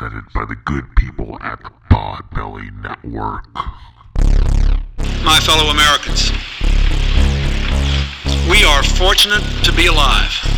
presented by the good people at the Podbelly Network. My fellow Americans, we are fortunate to be alive.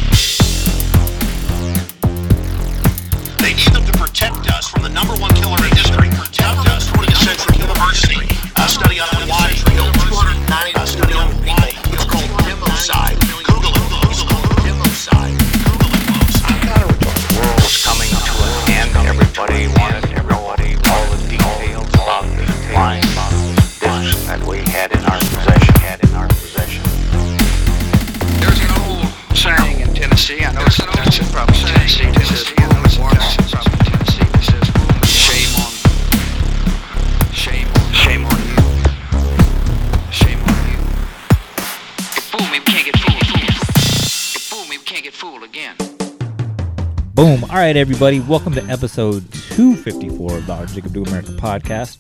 Right, everybody. Welcome to episode 254 of the Art Jacob Do America podcast.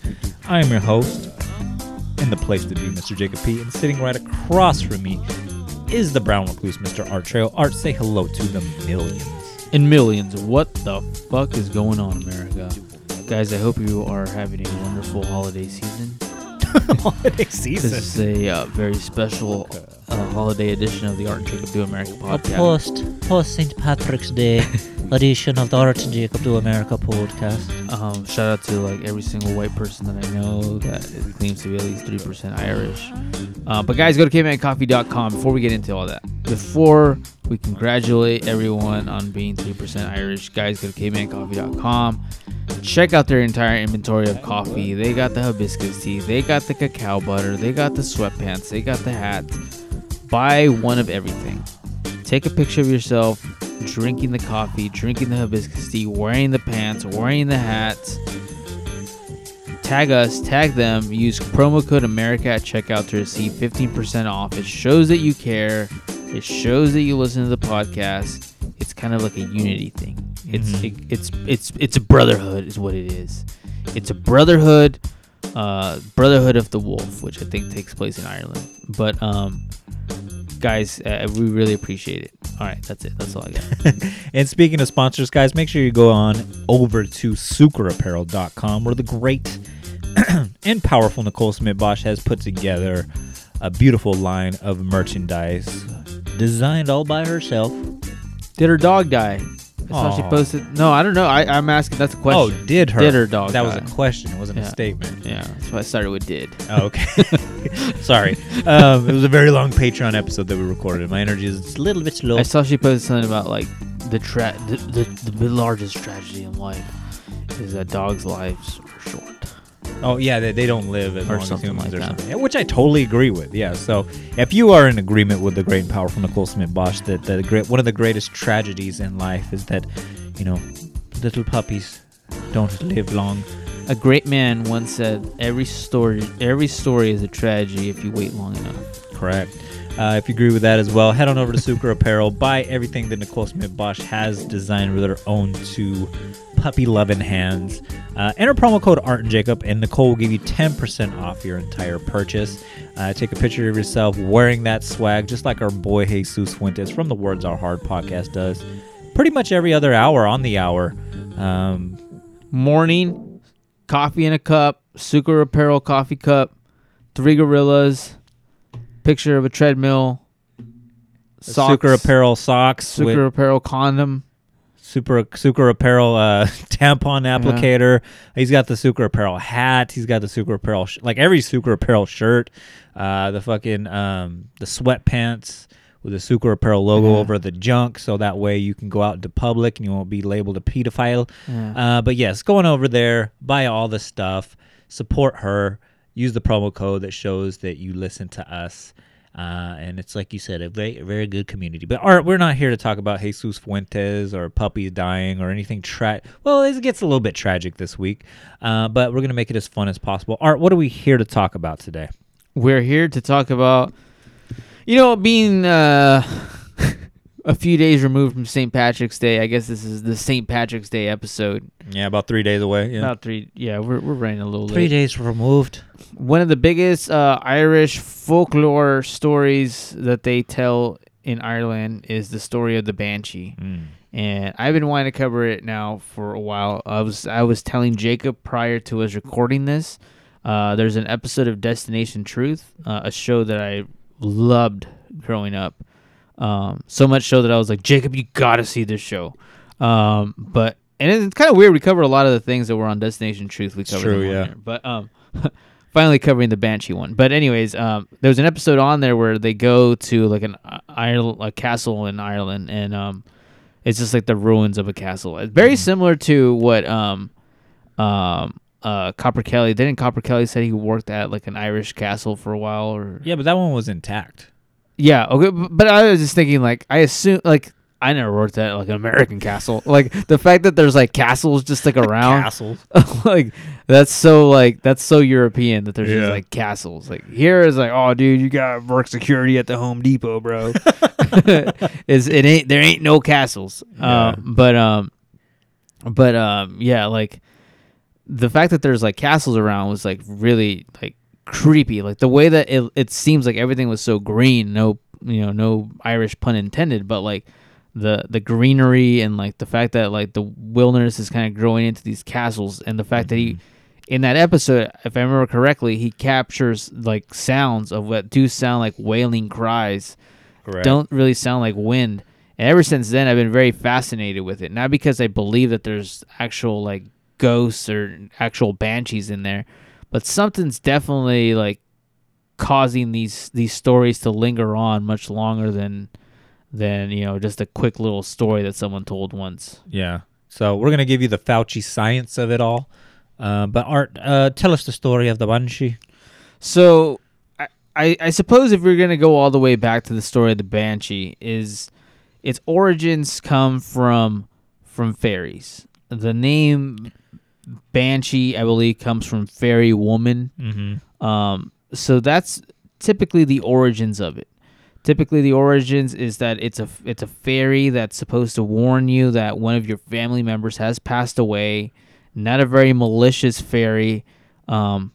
I am your host and the place to be, Mr. Jacob P. And sitting right across from me is the brown recluse, Mr. Art Trail. Art, say hello to the millions. in millions. What the fuck is going on, America? Guys, I hope you are having a wonderful holiday season. Holiday season. This is a uh, very special uh, holiday edition of the Art and Jacob Do America podcast. post post St. Patrick's Day edition of the Art and Jacob Do America podcast. Um, shout out to like every single white person that I know that claims to be at least three percent Irish. Uh, but guys, go to cavemancoffee.com before we get into all that. Before we congratulate everyone on being three percent Irish, guys, go to cavemancoffee.com. Check out their entire inventory of coffee. They got the hibiscus tea, they got the cacao butter, they got the sweatpants, they got the hat. Buy one of everything. Take a picture of yourself drinking the coffee, drinking the hibiscus tea, wearing the pants, wearing the hats. Tag us, tag them, use promo code America at checkout to receive 15% off. It shows that you care, it shows that you listen to the podcast. It's kind of like a unity thing. It's it, it's it's it's a brotherhood is what it is. It's a brotherhood uh brotherhood of the wolf, which I think takes place in Ireland. But um guys, uh, we really appreciate it. All right, that's it. That's all I got. And speaking of sponsors, guys, make sure you go on over to sucreapparel.com where the great and powerful Nicole Smith Bosch has put together a beautiful line of merchandise designed all by herself. Did her dog die? I saw she Aw. posted. No, I don't know. I, I'm asking. That's a question. Oh, did her? Did her dog That die? was a question. It wasn't Yeah. a statement. Yeah, that's why I started with did. Oh, okay. Sorry. Um, it was a very long Patreon episode that we recorded. My energy is a little bit slow. I saw she posted something about like the tra- the, the, the largest tragedy in life is that dogs' lives. Oh yeah, they, they don't live as Or long as humans like or that. something. Which I totally agree with. Yeah. So if you are in agreement with the great and powerful Nicole Smith Bosch that the great one of the greatest tragedies in life is that, you know, little puppies don't live long. A great man once said, "Every story, every story is a tragedy if you wait long enough." Correct. Uh, if you agree with that as well, head on over to Sucre Apparel. Buy everything that Nicole Smith Bosch has designed with her own two puppy loving hands. Uh, enter promo code Art and Jacob, and Nicole will give you 10% off your entire purchase. Uh, take a picture of yourself wearing that swag, just like our boy Jesus Fuentes from the Words Are Hard podcast does. Pretty much every other hour on the hour. Um, Morning, coffee in a cup, Sucre Apparel coffee cup, three gorillas, picture of a treadmill, socks, Sucre Apparel socks. Sucre Apparel condom. Super Sucre Apparel uh, tampon applicator. He's got the Sucre Apparel hat. He's got the Sucre Apparel sh- like every Sucre Apparel shirt. Uh, the fucking um, the sweatpants with the Sucre Apparel logo Yeah. over the junk, so that way you can go out into public and you won't be labeled a pedophile. Yeah. Uh, but yes, going over there, buy all the stuff, support her, use the promo code that shows that you listen to us. Uh, and it's like you said, a very, very good community. But Art, we're not here to talk about Jesus Fuentes or puppies dying or anything. Tra- well, it gets a little bit tragic this week, uh, but we're gonna make it as fun as possible. Art, what are we here to talk about today? We're here to talk about, you know, being uh, a few days removed from St. Patrick's Day. I guess this is the St. Patrick's Day episode. Yeah, about three days away. Yeah, About three. Yeah, we're we're running a little three late. days removed. One of the biggest uh, Irish folklore stories that they tell in Ireland is the story of the banshee. Mm. and I've been wanting to cover it now for a while. I was I was telling Jacob prior to us recording this. Uh, there's an episode of Destination Truth, uh, a show that I loved growing up. Um, so much so that I was like, Jacob, you gotta see this show. Um, but and it's kind of weird. We covered a lot of the things that were on Destination Truth. We covered true, yeah. there. But um, finally covering the Banshee one. But anyways, um, there was an episode on there where they go to like an uh, Ireland, a castle in Ireland, and um, it's just like the ruins of a castle. It's very similar to what um, um, uh, Copper Kelly. Didn't Copper Kelly said he worked at like an Irish castle for a while, or Yeah, but that one was intact. Yeah, okay, but I was just thinking like I assume like I never worked at like an American castle. Like the fact that there's like castles just like around Castles. like that's so like that's so European that there's Yeah. just like castles. Like here is like, oh dude, you got work security at the Home Depot, bro. is it ain't there ain't no castles. Yeah. Um, but um, but um, yeah, like the fact that there's like castles around was like really like creepy. Like the way that it it seems like everything was so green. No, you know, no Irish pun intended, but like the the greenery and like the fact that like the wilderness is kind of growing into these castles and the fact that he mm-hmm. in that episode if i remember correctly he captures like sounds of what do sound like wailing cries Correct. don't really sound like wind and ever since then i've been very fascinated with it not because i believe that there's actual like ghosts or actual banshees in there but something's definitely like causing these these stories to linger on much longer than than you know just a quick little story that someone told once Yeah. So we're gonna give you the Fauci science of it all. Uh, but Art, uh, tell us the story of the Banshee. So, I, I, I suppose if we're gonna go all the way back to the story of the banshee, is its origins come from from fairies. The name banshee, I believe, comes from fairy woman. Mm-hmm. Um, so that's typically the origins of it. Typically, the origins is that it's a it's a fairy that's supposed to warn you that one of your family members has passed away. Not a very malicious fairy. Um,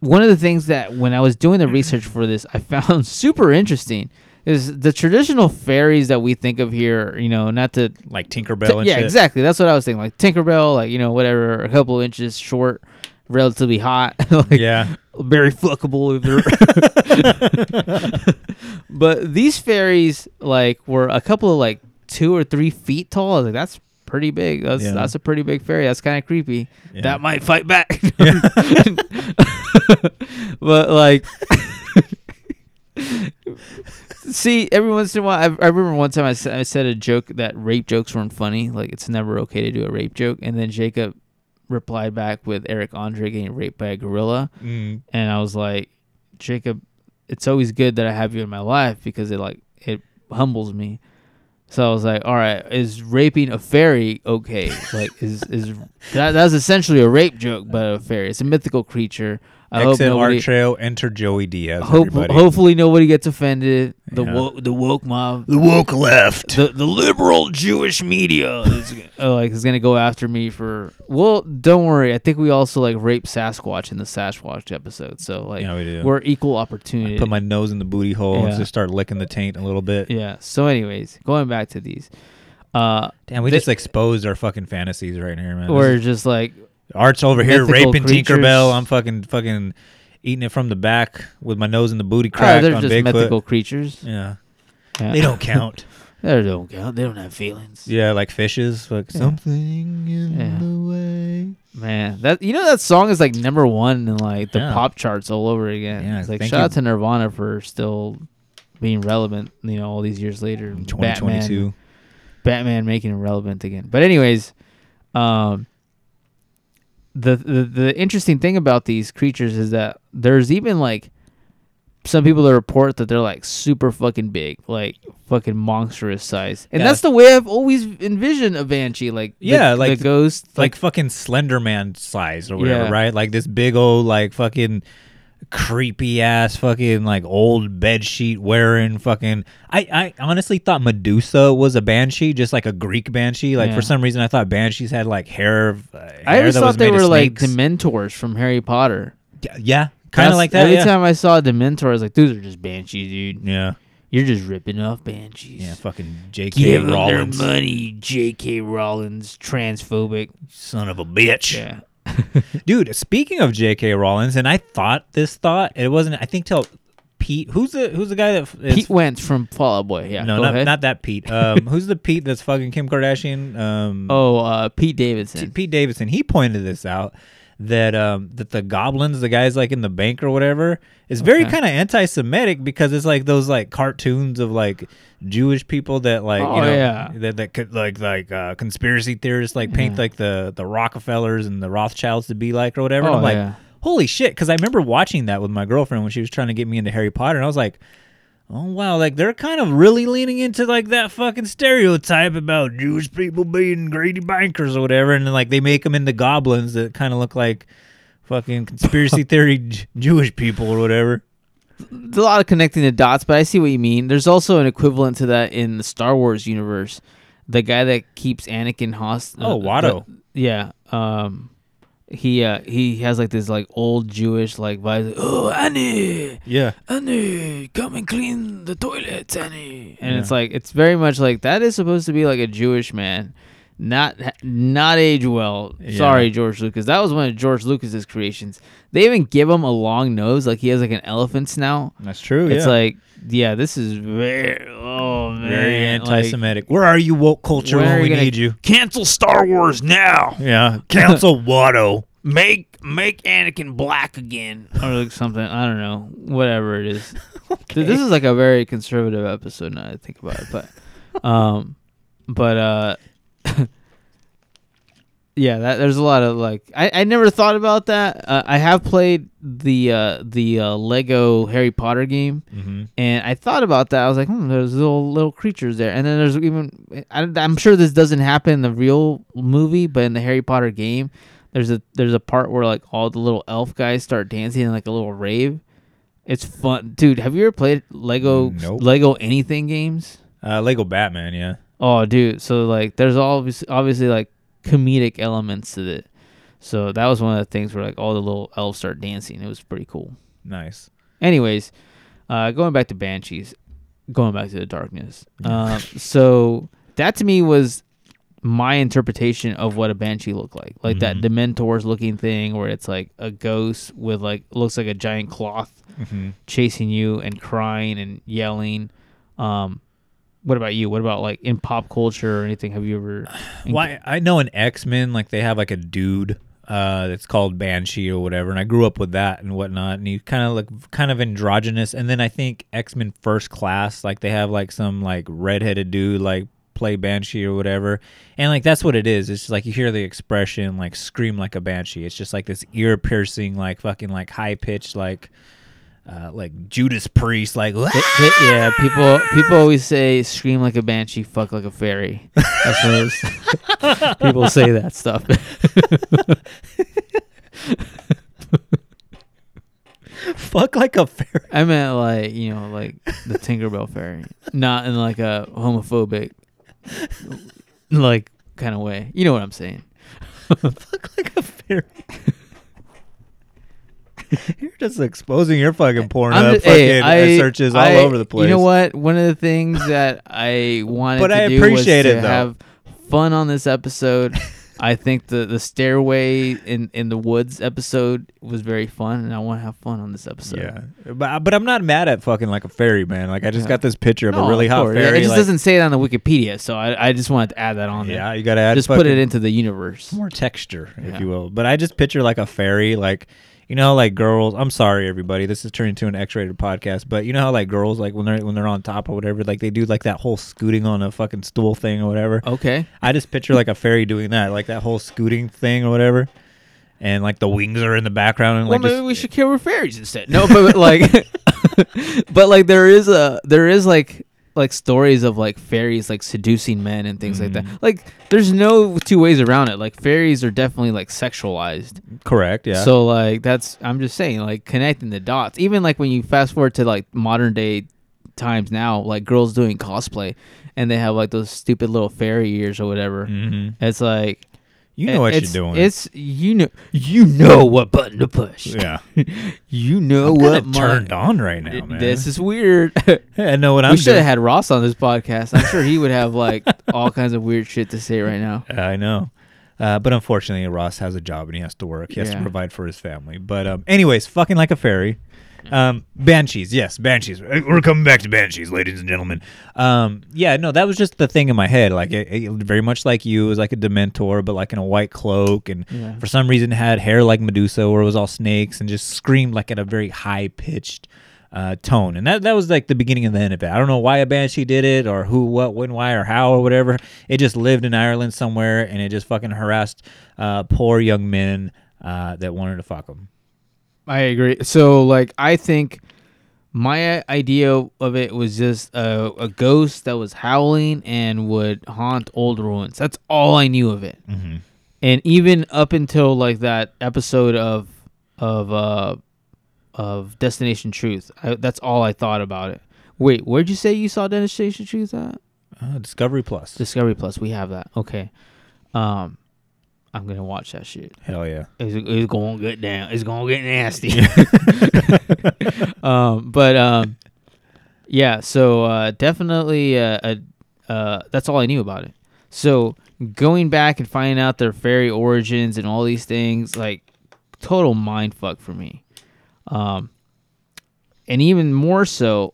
one of the things that when I was doing the research for this, I found super interesting is the traditional fairies that we think of here. You know, not to Like Tinkerbell and yeah, shit. exactly. That's what I was thinking. Like Tinkerbell, like you know, whatever, a couple inches short, relatively hot, like Yeah. very fuckable. But these fairies like were a couple of like two or three feet tall. I was like, that's pretty big. That's Yeah. that's a pretty big fairy. That's kind of creepy. Yeah. That might fight back. but like. See, every once in a while, I, I remember one time I said, I said a joke that rape jokes weren't funny. Like, it's never okay to do a rape joke. And then Jacob replied back with Eric Andre getting raped by a gorilla. Mm. And I was like, Jacob, it's always good that I have you in my life because it like it humbles me. So I was like, all right, is raping a fairy okay? Like, is is that that's essentially a rape joke, but a fairy. It's a mythical creature. I hope nobody. Art Trail. Enter Joey Diaz. Hope, everybody. hopefully nobody gets offended. The Yeah. woke, the woke mob, The woke left. the the liberal Jewish media is uh, like is gonna go after me for. Well, don't worry. I think we also like rape Sasquatch in the Sasquatch episode. So like Yeah, we do. we're equal opportunity. Put my nose in the booty hole and just start licking the taint a little bit. yeah. So, anyways, going back to these, uh, Damn, we They- just exposed our fucking fantasies right here, man. we're just like Art's over here raping creatures. Tinkerbell. I'm fucking fucking eating it from the back with my nose in the booty oh, crack they're on just Bigfoot. mythical creatures. Yeah, Yeah. they don't count. they don't count. They don't have feelings. yeah, like fishes. Like Yeah. something in Yeah. the way. Man, that you know that song is like number one in like the pop charts all over again. Yeah, it's like shout you. out to Nirvana for still being relevant. You know, all these years later, In Batman, 2022. Batman making it relevant again. But anyways, um, the, the the interesting thing about these creatures is that there's even like some people that report that they're like super fucking big, like fucking monstrous size, and Yeah. that's the way I've always envisioned a banshee. Like the- Yeah, like the ghost, like fucking Slender Man size or whatever, Yeah. right? Like this big old like fucking creepy ass fucking like old bed sheet wearing fucking I, I honestly thought Medusa was a banshee, just like a Greek banshee. Like Yeah. for some reason I thought banshees had like hair. Uh, I always thought they were like. Dementors from Harry Potter. Yeah, kind of like that. Every yeah. time I saw a Dementor, I was like, "Those are just banshees, dude." yeah. You're just ripping off banshees. Yeah, fucking J.K. Give Rollins, their money, J.K. Rollins, transphobic. son of a bitch. Yeah. Dude, speaking of J.K. Rollins, and I thought this thought it wasn't. I think till Pete. Who's the Who's the guy that is, Pete Wentz from Fall Out Boy. Yeah. No, not, not that Pete. Um, who's the Pete that's fucking Kim Kardashian? Um, oh, uh, Pete Davidson. Pete Davidson. He pointed this out that um that the goblins, the guys like in the bank or whatever, is very Okay. kind of anti-Semitic because it's like those like cartoons of like Jewish people that like Oh, you know yeah. that that could like like uh, conspiracy theorists like paint like the the Rockefellers and the Rothschilds to be like or whatever. And Oh, I'm like, yeah. holy shit! Because I remember watching that with my girlfriend when she was trying to get me into Harry Potter, and I was like. Oh wow, like they're kind of really leaning into like that fucking stereotype about Jewish people being greedy bankers or whatever, and then like they make them into goblins that kind of look like fucking conspiracy theory J- Jewish people or whatever. There's a lot of connecting the dots, but I see what you mean. There's also an equivalent to that in the Star Wars universe. The guy that keeps Anakin hostage. Oh, Watto. yeah. Um, he uh he has like this like old Jewish like vibe. like, Oh, Annie, Yeah, Annie, come and clean the toilets, Annie. And it's like it's very much like that is supposed to be like a Jewish man, not not age well. Yeah. Sorry, George Lucas. That was one of George Lucas's creations. They even give him a long nose, like he has like an elephant snout. that's true. It's yeah. like, yeah, this is very, oh man, very anti-Semitic. Where are you, woke culture, when we gonna- need you? Cancel Star Wars now. Yeah, cancel Watto. Make make Anakin black again, or like something. I don't know, whatever it is. Dude, this is like a very conservative episode now that I think about it, but, um, but uh, yeah, that there's a lot of like I, I never thought about that. Uh, I have played the uh the uh, Lego Harry Potter game. hmm And I thought about that. I was like, hmm, there's little little creatures there. And then there's even I, I'm sure this doesn't happen in the real movie, but in the Harry Potter game, there's a there's a part where like all the little elf guys start dancing in like a little rave. It's fun, dude. Have you ever played Lego Nope. Lego anything games? Uh, Lego Batman. Yeah, Oh, dude. So like, there's obviously obviously like comedic elements to it. So that was one of the things where like all the little elves start dancing. It was pretty cool. nice. Anyways, uh, going back to Banshees, going back to the darkness. Um, so that to me was my interpretation of what a banshee looked like, like that Mhm. Dementors looking thing, where it's like a ghost with like looks like a giant cloth hmm chasing you and crying and yelling. Um, what about you? What about like in pop culture or anything? Have you ever? Why I know in X Men like they have like a dude uh that's called Banshee or whatever, and I grew up with that and whatnot, and he kind of like kind of androgynous. And then I think X Men First Class like they have like some like redheaded dude like play Banshee or whatever, and like that's what it is. It's just like you hear the expression like scream like a banshee. It's just like this ear piercing like fucking like high pitched like. Uh, like Judas Priest, like th- yeah, people people always say "scream like a banshee, fuck like a fairy." People say that stuff. fuck like a fairy. I meant like you know, like the Tinkerbell fairy, not in like a homophobic, like kind of way. You know what I'm saying? Fuck like a fairy. You're just exposing your fucking porn I'm just- fucking hey, uh, I- searches all over the place. You know what? One of the things that I wanted But to I do appreciate was it, to have fun on this episode. I think the the stairway in in the woods episode was very fun, and I want to have fun on this episode. Yeah, but but I'm not mad at fucking like a fairy, man. Like I just Yeah. got this picture of No, a really of hot course. fairy. It just like- doesn't say it on the Wikipedia, so I, I just wanted to add that on there. Yeah, you gotta add just put it into the universe. more texture, if Yeah. you will. But I just picture like a fairy, like you know, like girls. I'm sorry, everybody. This is turning into an X-rated podcast, but you know how like girls, like when they're when they're on top or whatever, like they do like that whole scooting on a fucking stool thing or whatever. Okay. I just picture like a fairy doing that, like that whole scooting thing or whatever, and like the wings are in the background and Well, like maybe just, we should kill fairies instead. No, but like, but like there is a there is like like stories of like fairies like seducing men and things like that. Mm-hmm. Like, there's no two ways around it. Like fairies are definitely like sexualized. correct. Yeah. So like that's I'm just saying like connecting the dots. Even like when you fast forward to like modern day times now, like girls doing cosplay and they have like those stupid little fairy ears or whatever. hmm It's like You know what it's, you're doing. It's you know you know what button to push. yeah. you know I'm what kinda turned on right now, man. This is weird. I know what I'm we should have had Ross on this podcast. I'm sure he would have like all kinds of weird shit to say right now. I know. Uh, but unfortunately, Ross has a job and he has to work. He has to provide for his family. But um, anyways, fucking like a fairy. Um, banshees, yes, banshees. We're coming back to banshees, ladies and gentlemen. Um, yeah, no, that was just the thing in my head. Like, it, it- very much like you, it was like a Dementor, but like in a white cloak, and Yeah. for some reason had hair like Medusa, or it was all snakes, and just screamed like at a very high pitched uh, tone. And that that was like the beginning and the end of it. I don't know why a banshee did it, or who, what, when, why, or how, or whatever. It just lived in Ireland somewhere, and it just fucking harassed uh, poor young men uh, that wanted to fuck them. I agree. So like I think my idea of it was just a, a ghost that was howling and would haunt old ruins. That's all I knew of it. Mm-hmm. And even up until like that episode of of uh of Destination Truth, I, that's all I thought about it. Wait, where'd you say you saw Destination Truth at? Uh, Discovery Plus. Discovery Plus. We have that. Okay. Um, I'm gonna watch that shit. Hell yeah. It's, it's gonna get down. It's gonna get nasty. um, but um, yeah. So uh, definitely, uh, uh, uh, that's all I knew about it. So going back and finding out their fairy origins and all these things, like total mind fuck for me. Um, and even more so,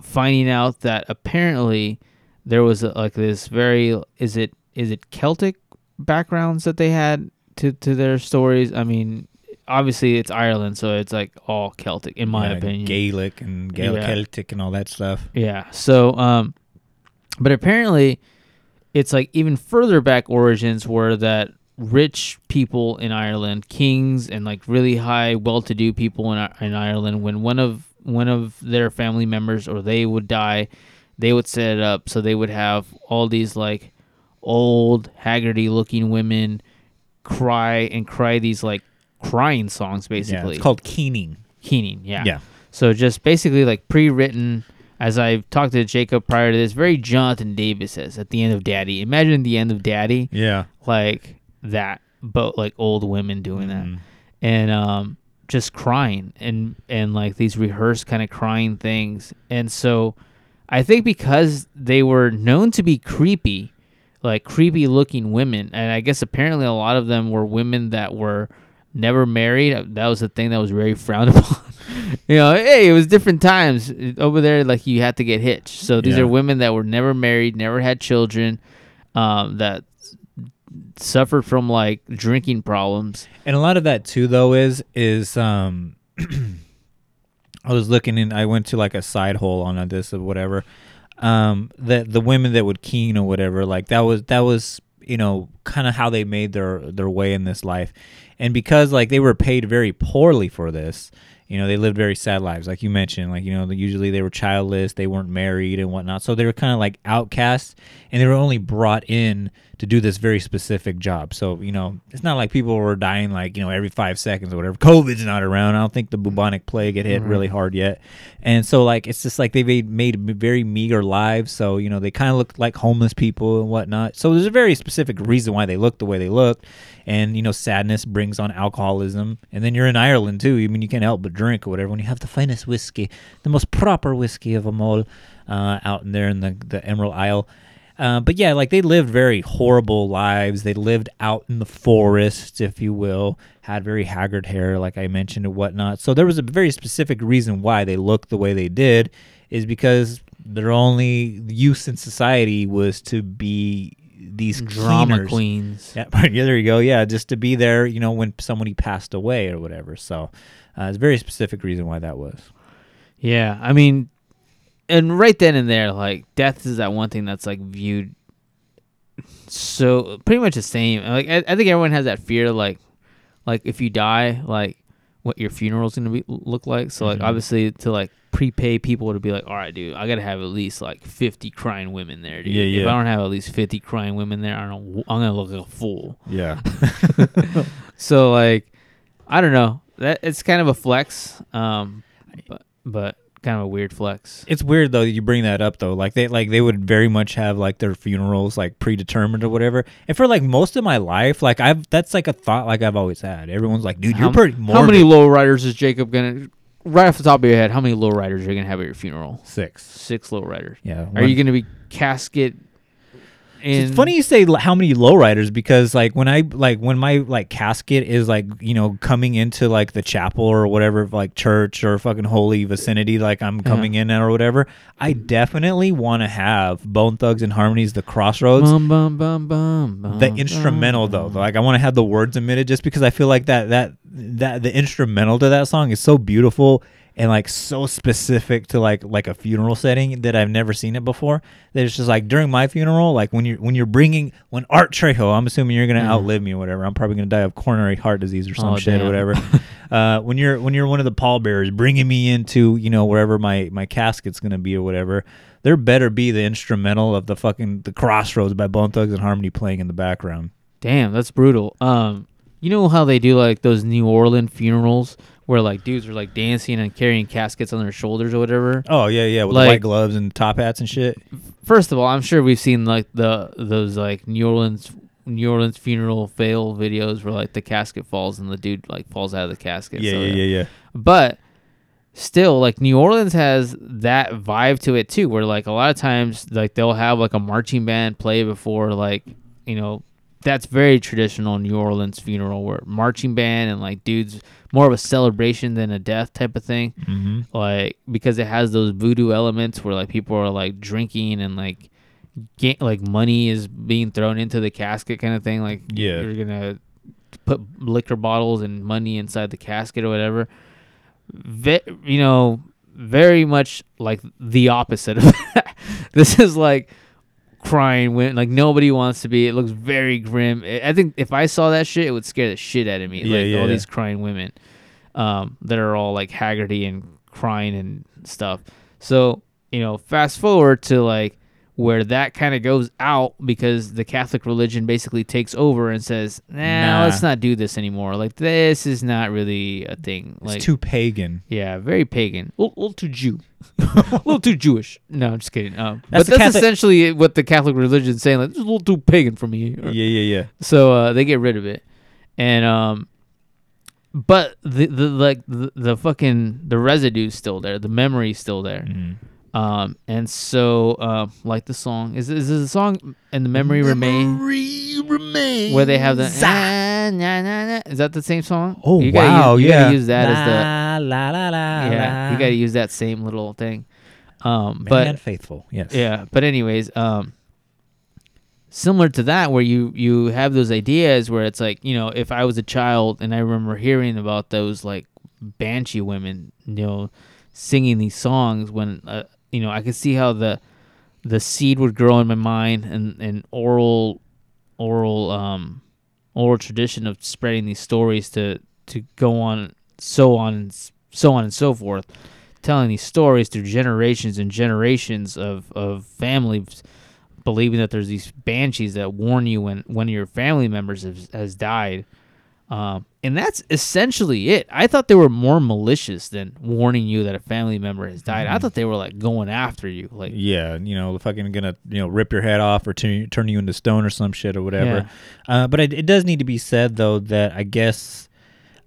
finding out that apparently there was a, like this very is it is it Celtic backgrounds that they had to to their stories. I mean, obviously it's Ireland, so it's like all Celtic in my Yeah, opinion. Gaelic and Gael- Yeah. Celtic and all that stuff. Yeah. So, um, but apparently, it's like even further back origins were that rich people in Ireland, kings and like really high, well-to-do people in in Ireland, when one of one of their family members or they would die, they would set it up so they would have all these like old, haggardy-looking women cry and cry these like crying songs, Yeah, basically. it's called keening. keening. Yeah. Yeah. So just basically like pre-written, as I've talked to Jacob prior to this, very Jonathan Davis says at the end of Daddy. Imagine the end of Daddy, Yeah. like that, but like old women doing Mm-hmm. that, and um, just crying and and like these rehearsed kind of crying things. And so, I think because they were known to be creepy, like creepy looking women, and I guess apparently a lot of them were women that were never married. That was the thing that was very frowned upon. you know, hey, it was different times over there. Like you had to get hitched. So these Yeah. are women that were never married, never had children, um, that suffered from like drinking problems. And a lot of that too, though, is is um, I was looking and I went to like a side hole on this or whatever. Um, that the women that would keen or whatever, like that was that was you know kind of how they made their their way in this life, and because like they were paid very poorly for this. You know, they lived very sad lives, like you mentioned. Like, you know, usually they were childless, they weren't married and whatnot. So they were kind of like outcasts, and they were only brought in to do this very specific job. So, you know, it's not like people were dying like, you know, every five seconds or whatever. COVID's not around. I don't think the bubonic plague had hit really hard yet. And so, like, it's just like they made, made very meager lives. So, you know, they kind of look like homeless people and whatnot. So there's a very specific reason why they look the way they look. And, you know, sadness brings on alcoholism. And then you're in Ireland, too. I mean, you can't help but drink or whatever when you have the finest whiskey, the most proper whiskey of them all uh, out in there in the, the Emerald Isle. Uh, but yeah, like they lived very horrible lives. They lived out in the forest, if you will, had very haggard hair, like I mentioned, and whatnot. So there was a very specific reason why they looked the way they did, is because their only use in society was to be these Drama keeners. queens. Yeah, yeah, there you go. Yeah, just to be there, you know, when somebody passed away or whatever. So uh, it's a very specific reason why that was. Yeah, I mean, and right then and there, like death is that one thing that's like viewed so pretty much the same. Like I, I think everyone has that fear, like like if you die, like what your funeral's gonna be look like. So like Mhm. obviously to like prepay people to be like, all right, dude, I gotta have at least like fifty crying women there, dude. Yeah, If. I don't have at least fifty crying women there, I don't. I'm gonna look like a fool. Yeah. So like, I don't know. That it's kind of a flex. Um, but but kind of a weird flex. It's weird though that you bring that up though. Like they like they would very much have like their funerals like predetermined or whatever. And for like most of my life, like I've that's like a thought like I've always had. Everyone's like, dude, you're how, pretty how many morbid." lowriders is Jacob gonna? Right off the top of your head, how many lowriders are you gonna have at your funeral? six. Six lowriders. Yeah. Are you gonna be casket? In, it's funny you say how many lowriders because like when I like when my like casket is like you know coming into like the chapel or whatever like church or fucking holy vicinity like I'm coming in or whatever I definitely want to have Bone Thugs and Harmonies the Crossroads. Bum, bum, bum, bum, bum, the instrumental though. like I want to have the words omitted just because I feel like that that that the instrumental to that song is so beautiful and like so specific to like like a funeral setting that I've never seen it before that it's just like during my funeral like when you're when you're bringing when Art Trejo I'm assuming you're gonna outlive me or whatever I'm probably gonna die of coronary heart disease or some Oh, shit or whatever uh, when you're when you're one of the pallbearers bringing me into you know wherever my my casket's gonna be or whatever there better be the instrumental of the fucking the Crossroads by Bone Thugs and Harmony playing in the background. Damn, that's brutal. Um, you know how they do like those New Orleans funerals where like dudes are like dancing and carrying caskets on their shoulders or whatever. Oh yeah, yeah, with Like- white gloves and top hats and shit. First of all, I'm sure we've seen like the those like New Orleans New Orleans funeral fail videos where like the casket falls and the dude like falls out of the casket. Yeah, So, yeah, yeah, yeah. But still, like New Orleans has that vibe to it too, where like a lot of times like they'll have like a marching band play before like you know that's very traditional New Orleans funeral where marching band and like dudes more of a celebration than a death type of thing. Mm-hmm. Like because it has those voodoo elements where like people are like drinking and like get like money is being thrown into the casket kind of thing. Like Yeah. you're gonna put liquor bottles and money inside the casket or whatever. Ve- you know, very much like the opposite of that. this is like crying when like nobody wants to be. It looks very grim. I think if I saw that shit, it would scare the shit out of me. Yeah, like yeah, all yeah. these crying women, um, that are all like haggardy and crying and stuff. So you know, fast forward to like where that kind of goes out because the Catholic religion basically takes over and says, "Nah, Nah. let's not do this anymore. Like this is not really a thing. Like It's too pagan. yeah, very pagan. A little too Jew. A little too Jewish. No, I'm just kidding. Um, That's but that's Catholic- essentially what the Catholic religion is saying. Like, this is a little too pagan for me. Or- Yeah, yeah, yeah. So uh, they get rid of it, and um, but the the like the, the fucking the residue's still there. The memory's still there. Mhm. Um, and so um, like the song is is the song and the memory, remain where they have the ah, na, na, na. is that the same song? Oh you gotta wow, use, you yeah. gotta use that as the la la la yeah, la. you got to use that same little thing. Um, Marianne Faithfull. Yes. yeah, but anyways, um, similar to that, where you you have those ideas where it's like you know, if I was a child and I remember hearing about those like banshee women, you know, singing these songs when uh, you know I could see how the the seed would grow in my mind and and oral oral um oral tradition of spreading these stories to to go on so on and so on and so forth telling these stories through generations and generations of of families believing that there's these banshees that warn you when one of your family members has, has died. Um, and that's essentially it. I thought they were more malicious than warning you that a family member has died. I thought they were like going after you like Yeah, you know, fucking gonna you know rip your head off or turn turn you into stone or some shit or whatever. Uh, but it, it does need to be said though that I guess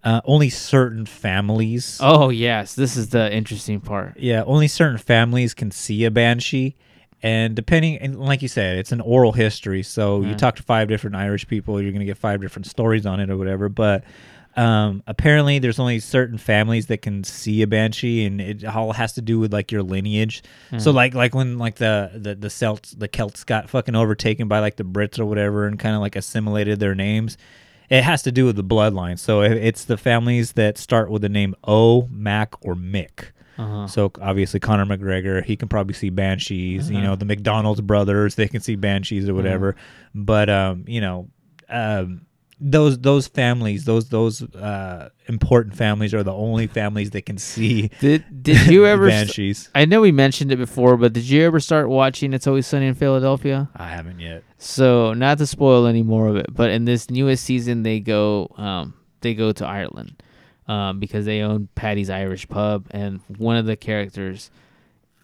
uh, only certain families. oh yes this is the interesting part Yeah, only certain families can see a banshee. And depending, and like you said, it's an oral history. So you talk to five different Irish people, you're going to get five different stories on it or whatever. But um, apparently, there's only certain families that can see a banshee, and it all has to do with like your lineage. So like like when like the the the Celts the Celts got fucking overtaken by like the Brits or whatever, and kind of like assimilated their names. It has to do with the bloodline. So it's the families that start with the name O, Mac, or Mick. uh-huh. So obviously Conor McGregor, he can probably see banshees. You know, the McDonald's brothers, they can see banshees or whatever. But um, you know, um, those those families, those those uh, important families are the only families that can see did did you ever st- banshees. i know we mentioned it before but did you ever start watching it's always sunny in philadelphia I haven't yet. So not to spoil any more of it, but in this newest season, they go um, they go to Ireland. um, because they own Paddy's Irish Pub, and one of the characters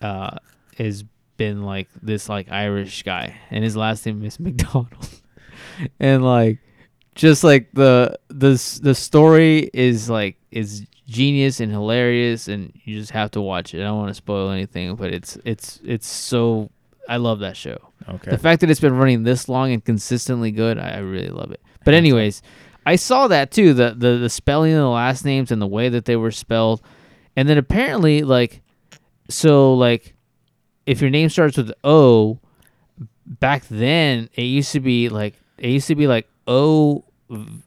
uh, has been like this like Irish guy, and his last name is McDonald, and like just like the the the story is like is genius and hilarious, and you just have to watch it. I don't want to spoil anything, but it's it's it's so I love that show. Okay. The fact that it's been running this long and consistently good, I, I really love it. But anyways, I saw that too the, the the spelling of the last names and the way that they were spelled, and then apparently like, so like, if your name starts with O, back then it used to be like it used to be like O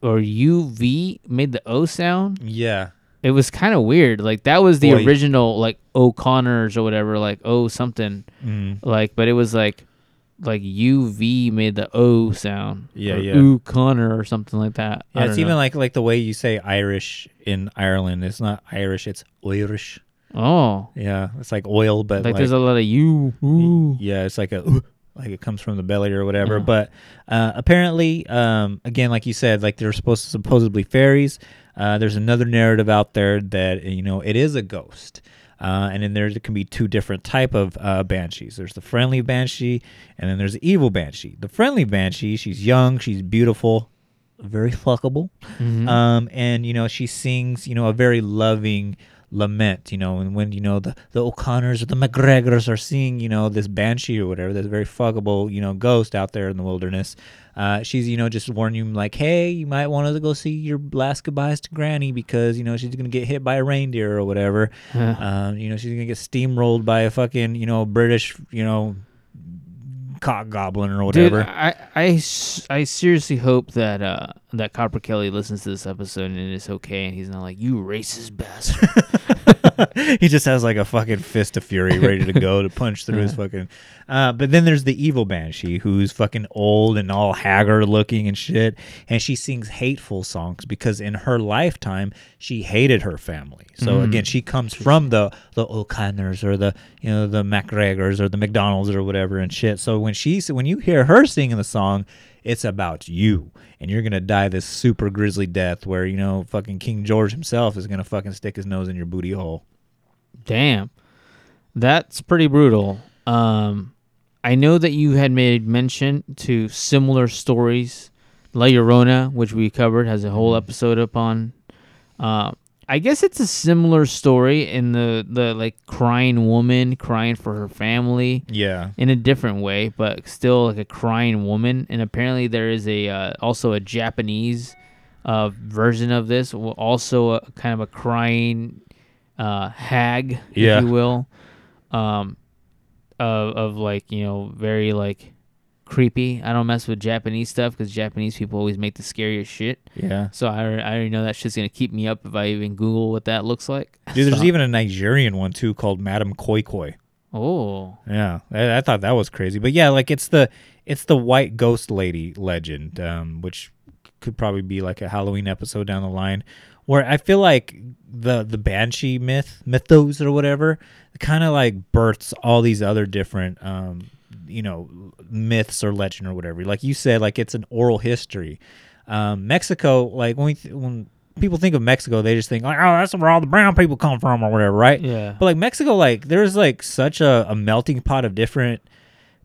or U V made the O sound. yeah. It was kind of weird. Like that was the Boy. original like O'Connors or whatever, like O something Mm. like but it was like like uv made the o sound Yeah, or yeah. O'Connor or something like that Yeah, it's don't even know. like like the way you say Irish in Ireland. It's not Irish, it's Irish. oh Yeah, it's like oil, but like, like, there's a lot of you ooh. yeah, it's like a like it comes from the belly or whatever. But uh, apparently, um, again, like you said, like they're supposed to supposedly fairies. Uh, there's another narrative out there that you know it is a ghost. Uh, and then there can be two different type of uh, banshees. There's the friendly banshee, and then there's the evil banshee. The friendly banshee, she's young, she's beautiful, very fuckable, um, and you know she sings, you know, a very loving lament. You know, and when you know the the O'Connors or the McGregors are seeing, you know, this banshee or whatever, this very fuckable, you know, ghost out there in the wilderness. Uh, she's you know just warning you like, hey, you might want to go see your last goodbyes to Granny because you know she's gonna get hit by a reindeer or whatever. um, you know she's gonna get steamrolled by a fucking you know British you know cock goblin or Dude, whatever. I, I, s- I seriously hope that uh that Copper Kelly listens to this episode and it's okay and he's not like you racist bastard. he just has like a fucking fist of fury ready to go to punch through his fucking. Uh, but then there's the evil banshee who's fucking old and all haggard looking and shit, and she sings hateful songs because in her lifetime she hated her family. So again, she comes from the the O'Connors or the you know the MacGregors or the McDonald's or whatever and shit. So when she when you hear her singing the song. It's about you, and you're gonna die this super grisly death where you know fucking King George himself is gonna fucking stick his nose in your booty hole. Damn. That's pretty brutal. Um I know that you had made mention to similar stories. La Llorona, which we covered, has a whole episode up on. Uh, I guess it's a similar story in the, the like crying woman crying for her family Yeah. in a different way, but still like a crying woman. And apparently there is a uh, also a Japanese uh, version of this, also a kind of a crying uh, hag, Yeah. if you will, um, of of like you know very like creepy. I don't mess with Japanese stuff because Japanese people always make the scariest shit. Yeah. So I, I already know that shit's gonna keep me up if I even Google what that looks like. Dude, there's even a Nigerian one too called Madame Koi Koi. oh Yeah, I, I thought that was crazy, but yeah, like it's the it's the white ghost lady legend, um, which could probably be like a Halloween episode down the line, where I feel like the the banshee myth, mythos or whatever, kind of like births all these other different, um, you know, myths or legend or whatever. Like you said, like it's an oral history. Um, Mexico, like when we th- when people think of Mexico, they just think like, oh, that's where all the brown people come from or whatever, right? Yeah. But like Mexico, like there's like such a, a melting pot of different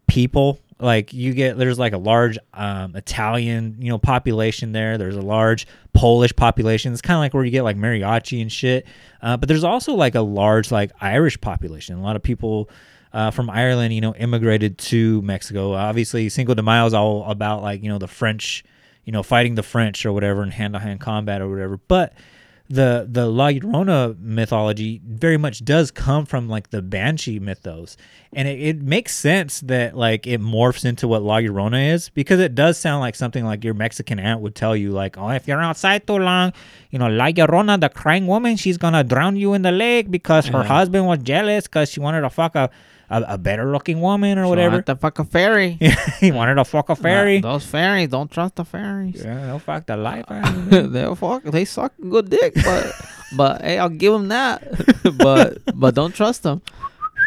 people. Like you get there's like a large um, Italian you know population there. There's a large Polish population. It's kind of like where you get like mariachi and shit. Uh, but there's also like a large like Irish population. A lot of people. Uh, from Ireland, you know, immigrated to Mexico. Obviously, Cinco de Mayo is all about like you know the French, you know, fighting the French or whatever in hand-to-hand combat or whatever. But the the La Llorona mythology very much does come from like the Banshee mythos, and it, it makes sense that like it morphs into what La Llorona is because it does sound like something like your Mexican aunt would tell you, like, oh, if you're outside too long, you know, La Llorona, the crying woman, she's gonna drown you in the lake because her husband was jealous because she wanted to fuck a, a, a better looking woman or whatever. the fuck a fairy. he wanted to fuck a fairy. Those fairies, don't trust the fairies. Yeah, they'll fuck the life out of you. they fuck, they suck good dick, but but hey, I'll give them that. but but don't trust them.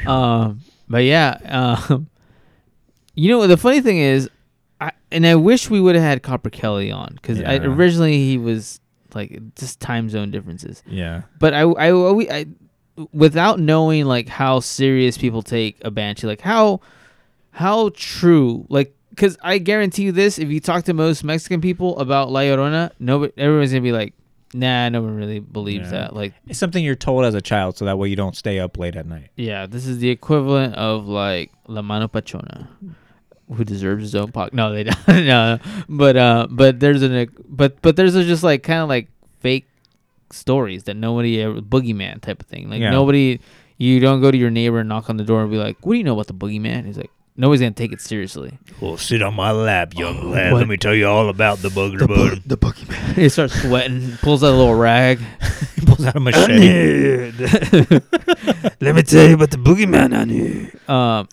Um, but yeah, um, you know the funny thing is, I and I wish we would have had Copper Kelly on because Yeah. originally he was like just time zone differences. Yeah. But I, I, I, I, without knowing like how serious people take a banshee, like how, how true, like, because I guarantee you this: if you talk to most Mexican people about La Llorona, nobody, everyone's gonna be like, "Nah, no one really believes Yeah. that." Like, It's something you're told as a child, so that way you don't stay up late at night. yeah, this is the equivalent of like La Mano Pachona, who deserves his own podcast. No, they don't. no, but uh, but there's an but but there's a just like kind of like fake stories that nobody ever boogeyman type of thing. Like Yeah. nobody, you don't go to your neighbor and knock on the door and be like, "What do you know about the boogeyman?" He's like, nobody's gonna take it seriously. Well, sit on my lap, young lad. What? Let me tell you all about the booger bud. the boogeyman. he starts sweating, pulls out a little rag. He pulls out a machete. Let me tell you about the boogeyman on you. Um.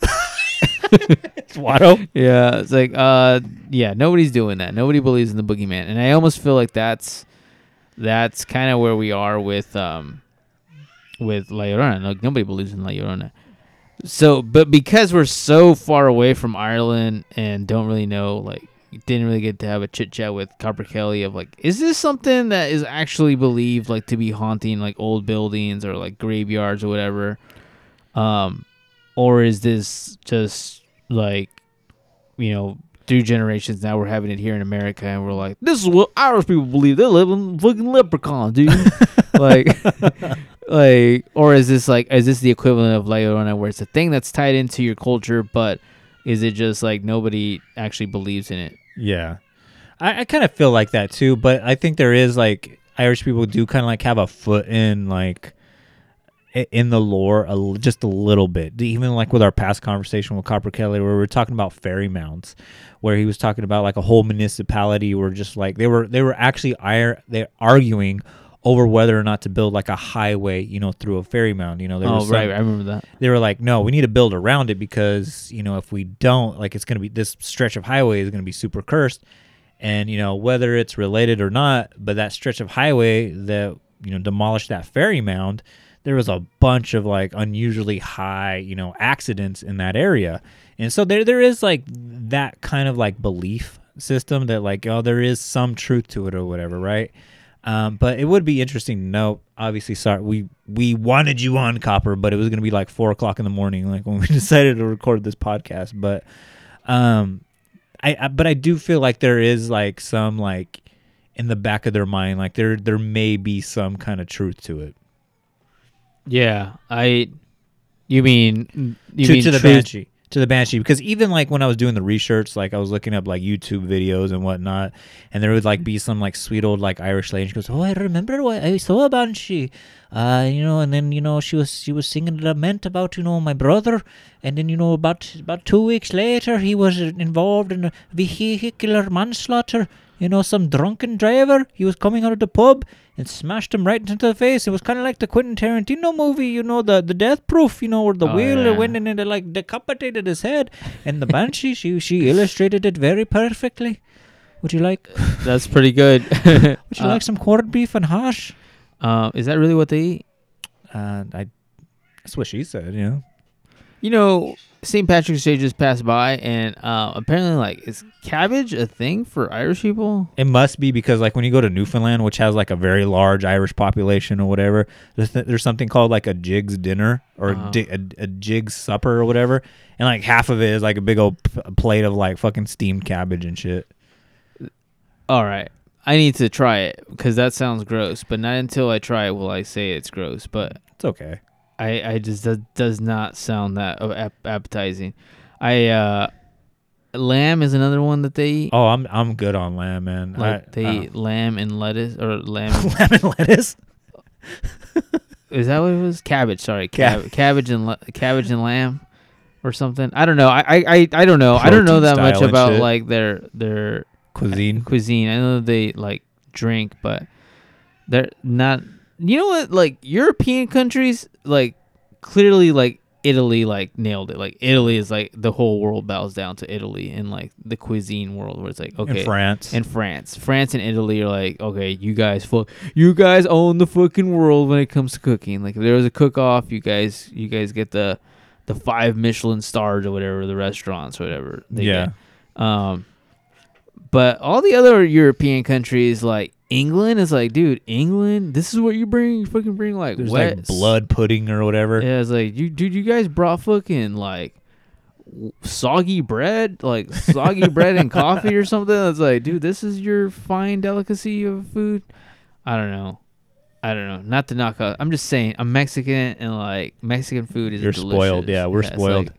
Watto. Yeah, it's like uh yeah, nobody's doing that. Nobody believes in the boogeyman. And I almost feel like that's that's kind of where we are with um with La Llorona. Like nobody believes in La Llorona. So, but because we're so far away from Ireland and don't really know like didn't really get to have a chit chat with Copper Kelly of like, is this something that is actually believed like to be haunting like old buildings or like graveyards or whatever? Um, or is this just like you know through generations now we're having it here in America and we're like this is what Irish people believe. They live in fucking leprechaun, dude. Like like or is this like is this the equivalent of Llorona where it's a thing that's tied into your culture but is it just like nobody actually believes in it? Yeah. I, I kind of feel like that too, but I think there is like Irish people do kind of like have a foot in like in the lore a, just a little bit. Even like with our past conversation with Copper Kelly, where we were talking about fairy mounds, where he was talking about like a whole municipality were just like they were they were actually ir- they arguing over whether or not to build like a highway, you know, through a fairy mound. You know, there oh was some- right I remember that they were like, no, we need to build around it because you know if we don't, like it's gonna be this stretch of highway is gonna be super cursed, and you know whether it's related or not, but that stretch of highway that you know demolished that fairy mound, there was a bunch of like unusually high you know accidents in that area, and so there there is like that kind of like belief system that like oh there is some truth to it or whatever, right? Um, but it would be interesting to know. Obviously, sorry, we we wanted you on Copper, but it was gonna be like four o'clock in the morning, like when we decided to record this podcast. But, um, I, I but I do feel like there is like some like in the back of their mind, like there there may be some kind of truth to it. Yeah I you mean you to, mean to the banshee to the banshee because even like when i was doing the research like i was looking up like youtube videos and whatnot and there would like be some like sweet old like irish lady she goes oh i remember what i saw a banshee. Uh you know and then you know she was she was singing a lament about you know my brother and then you know about about two weeks later he was involved in a vehicular manslaughter you know, some drunken driver. He was coming out of the pub and smashed him right into the face. It was kind of like the Quentin Tarantino movie, you know, the the Death Proof, you know, where the Oh, wheel yeah. went in and it like decapitated his head. And the banshee, she she illustrated it very perfectly. Would you like? that's pretty good Would you Uh, like some corned beef and hash? uh, is that really what they eat Uh, I. That's what she said. You know. You know, St. Patrick's Day just passed by, and uh, apparently, like, is cabbage a thing for Irish people? It must be because like when you go to Newfoundland, which has like a very large Irish population or whatever, there's, th- there's something called like a Jiggs dinner or Uh-huh. a, di- a, a Jiggs supper or whatever, and like half of it is like a big old p- plate of like fucking steamed cabbage and shit. All right, I need to try it because that sounds gross. But not until I try it will I say it's gross. But It's okay. I, I just that does not sound that uh, appetizing. I uh, lamb is another one that they eat. Oh, I'm I'm good on lamb, man. like I- they I eat lamb and lettuce or lamb. lamb and lettuce. is that what it was? Cabbage. Sorry, Cab- cab- cabbage and cabbage and lamb, or something. I don't know. I I, I, don't know. I don't know that much about shit. like their their Cuisine. cuisine. I know they like drink, but they're not. You know what? Like European countries, like clearly, like Italy, like nailed it. Like Italy is like the whole world bows down to Italy in like the cuisine world, where it's like okay, In France. and France, France and Italy are like okay, you guys, fu- you guys own the fucking world when it comes to cooking. Like if there was a cook off, you guys, you guys get the the five Michelin stars or whatever the restaurants or whatever. They yeah. get. Um, But all the other European countries, like England, is like, dude, England, this is what you bring. You fucking bring like There's wet like blood pudding or whatever. Yeah, it's like you, dude, you guys brought fucking like soggy bread, like soggy bread and coffee or something. It's like, dude, this is your fine delicacy of food. I don't know. I don't know. Not to knock out. I'm just saying. I'm Mexican and like Mexican food is You're delicious. spoiled. Yeah, we're it's spoiled. like-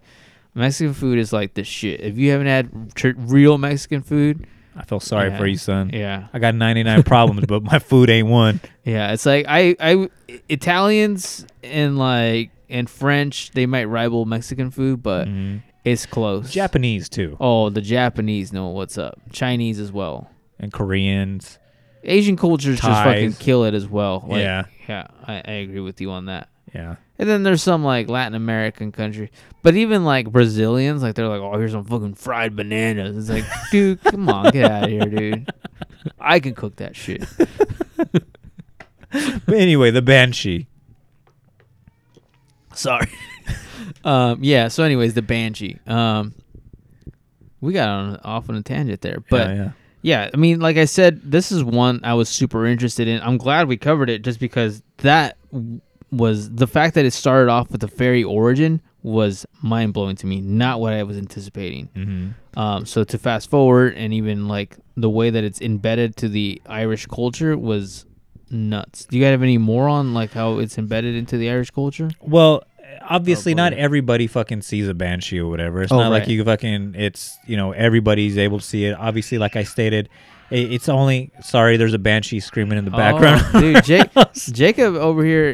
Mexican food is like the shit. If you haven't had tr- real Mexican food, I feel sorry for you, son. yeah, I got 99 problems, but my food ain't one. yeah, it's like I, I, Italians and like and French, they might rival Mexican food, but Mhm. it's close. Japanese too, Oh, the Japanese know what's up. Chinese as well. and Koreans. Asian cultures just fucking kill it as well. Like, Yeah. yeah, I, I agree with you on that. Yeah. And then there's some like Latin American country, but even like Brazilians, like they're like, oh, here's some fucking fried bananas. It's like, dude, come on, get out of here, dude. I can cook that shit. But anyway, the banshee. Sorry. um, yeah. So, anyways, the banshee. Um, we got on off on a tangent there, but yeah, yeah. Yeah, I mean, like I said, this is one I was super interested in. I'm glad we covered it just because that was the fact that it started off with the fairy origin was mind blowing to me. Not what I was anticipating. Mhm. Um, so to fast forward and even like the way that it's embedded to the Irish culture was nuts. Do you guys have any more on like how it's embedded into the Irish culture? Well, obviously, not everybody fucking sees a banshee or whatever. It's Oh, not like you fucking. It's you know everybody's able to see it. Obviously, like I stated, it's only sorry. There's a banshee screaming in the background. Oh, dude, Jake, Jacob over here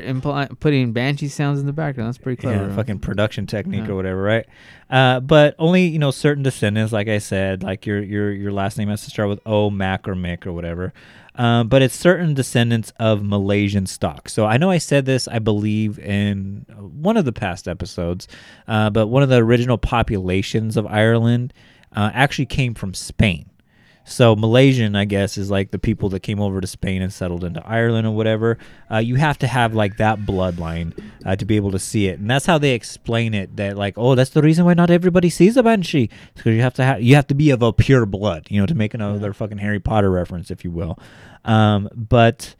putting banshee sounds in the background. That's pretty clever. yeah, fucking production technique Yeah. or whatever, right? Uh, but only you know certain descendants, like I said, like your your your last name has to start with O, Mac, or Mick, or whatever. Um, but it's certain descendants of Milesian stock. So I know I said this, I believe, in one of the past episodes, uh, but one of the original populations of Ireland uh, actually came from Spain. So Milesian, I guess, is like the people that came over to Spain and settled into Ireland or whatever. Uh, you have to have like that bloodline uh, to be able to see it, and that's how they explain it. That like, oh, that's the reason why not everybody sees a banshee because you have to have you have to be of a pure blood, you know, to make another fucking Harry Potter reference, if you will. Um, but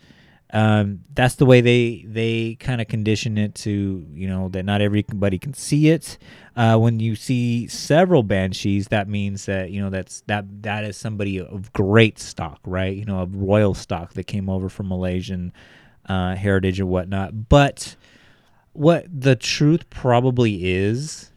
um, that's the way they they kind of condition it to you know that not everybody can see it. Uh, when you see several banshees, that means that you know that's that that is somebody of great stock, right? You know, of royal stock that came over from Milesian uh, heritage and whatnot. But what the truth probably is,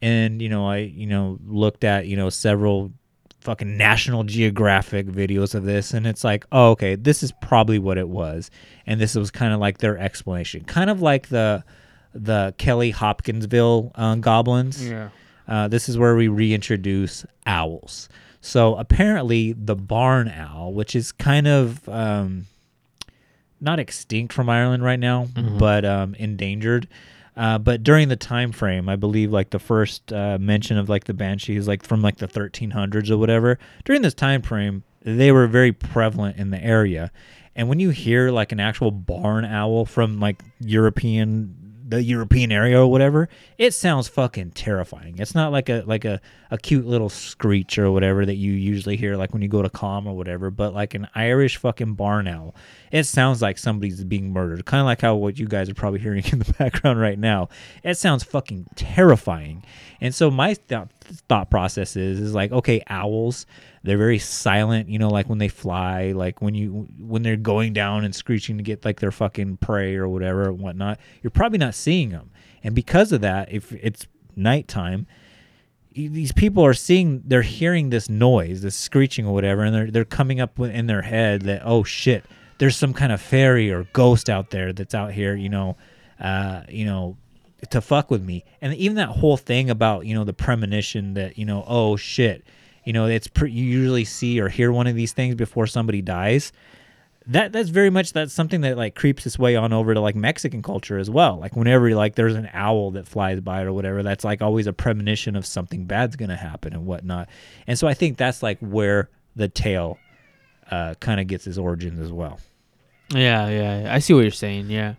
and you know, I you know looked at you know several fucking National Geographic videos of this, and it's like, oh, okay, this is probably what it was, and this was kind of like their explanation, kind of like the the Kelly Hopkinsville uh, goblins. Yeah. Uh, this is where we reintroduce owls. So apparently, the barn owl, which is kind of um, not extinct from Ireland right now, but um, endangered. Uh, but during the time frame, I believe like the first uh, mention of like the banshee is like from like the 1300s or whatever. During this time frame, they were very prevalent in the area. And when you hear like an actual barn owl from like European the European area or whatever, it sounds fucking terrifying. It's not like a like a, a cute little screech or whatever that you usually hear like when you go to calm or whatever, but like an Irish fucking barn owl. It sounds like somebody's being murdered. Kind of like how what you guys are probably hearing in the background right now. It sounds fucking terrifying. And so my th- thought process is is like okay, owls they're very silent you know like when they fly like when you when they're going down and screeching to get like their fucking prey or whatever and whatnot you're probably not seeing them and because of that if it's nighttime these people are seeing they're hearing this noise this screeching or whatever and they're, they're coming up in their head that oh shit there's some kind of fairy or ghost out there that's out here you know uh you know to fuck with me and even that whole thing about you know the premonition that you know oh shit you know it's pre- you usually see or hear one of these things before somebody dies that that's very much that's something that like creeps its way on over to like Mexican culture as well. Like whenever like there's an owl that flies by or whatever, that's like always a premonition of something bad's gonna happen and whatnot. And so I think that's like where the tale uh, kind of gets its origins as well. Yeah, yeah, yeah. I see what you're saying. Yeah,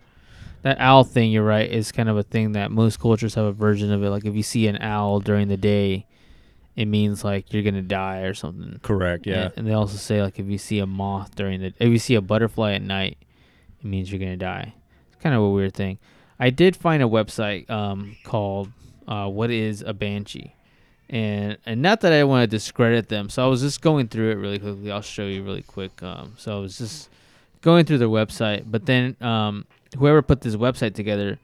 that owl thing, you're right, is kind of a thing that most cultures have a version of it. Like if you see an owl during the day, it means like you're gonna die or something. Correct. Yeah. And, and they also say like if you see a moth during the if you see a butterfly at night, it means you're gonna die. It's kind of a weird thing. I did find a website um, called uh, "What is a Banshee," and and not that I want to discredit them. So I was just going through it really quickly. I'll show you really quick. Um, so I was just going through their website, but then um, whoever put this website together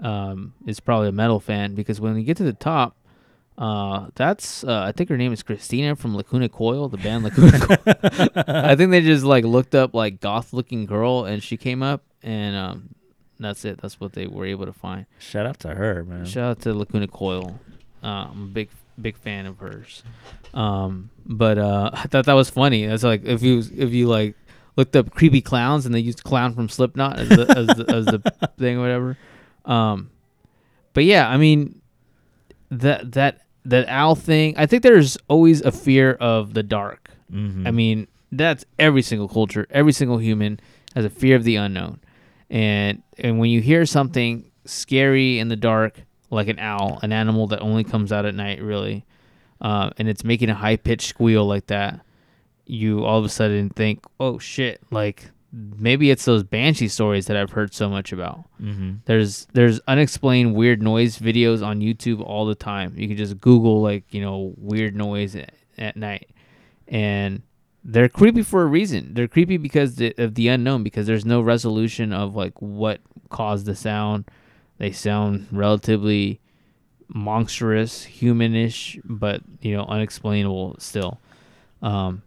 um, is probably a metal fan because when you get to the top, uh, that's uh, I think her name is Christina from Lacuna Coil, the band Lacuna Coil. I think they just like looked up like goth looking girl and she came up and um, that's it. That's what they were able to find. Shout out to her, man. Shout out to Lacuna Coil. Uh, I'm a big big fan of hers. Um, but uh, I thought that was funny. That's like if you if you like looked up creepy clowns and they used clown from Slipknot as the as the, as the thing or whatever. Um, but yeah, I mean that that that owl thing. I think there's always a fear of the dark. Mhm. I mean, that's every single culture, every single human has a fear of the unknown. And and when you hear something scary in the dark, like an owl, an animal that only comes out at night, really, uh, and it's making a high pitched squeal like that, you all of a sudden think, "Oh shit!" Like maybe it's those banshee stories that I've heard so much about. Mhm. There's there's unexplained weird noise videos on YouTube all the time. You can just Google like you know weird noise at, at night, and they're creepy for a reason. They're creepy because the, of the unknown. Because there's no resolution of like what caused the sound. They sound relatively monstrous, humanish, but you know unexplainable still. Um,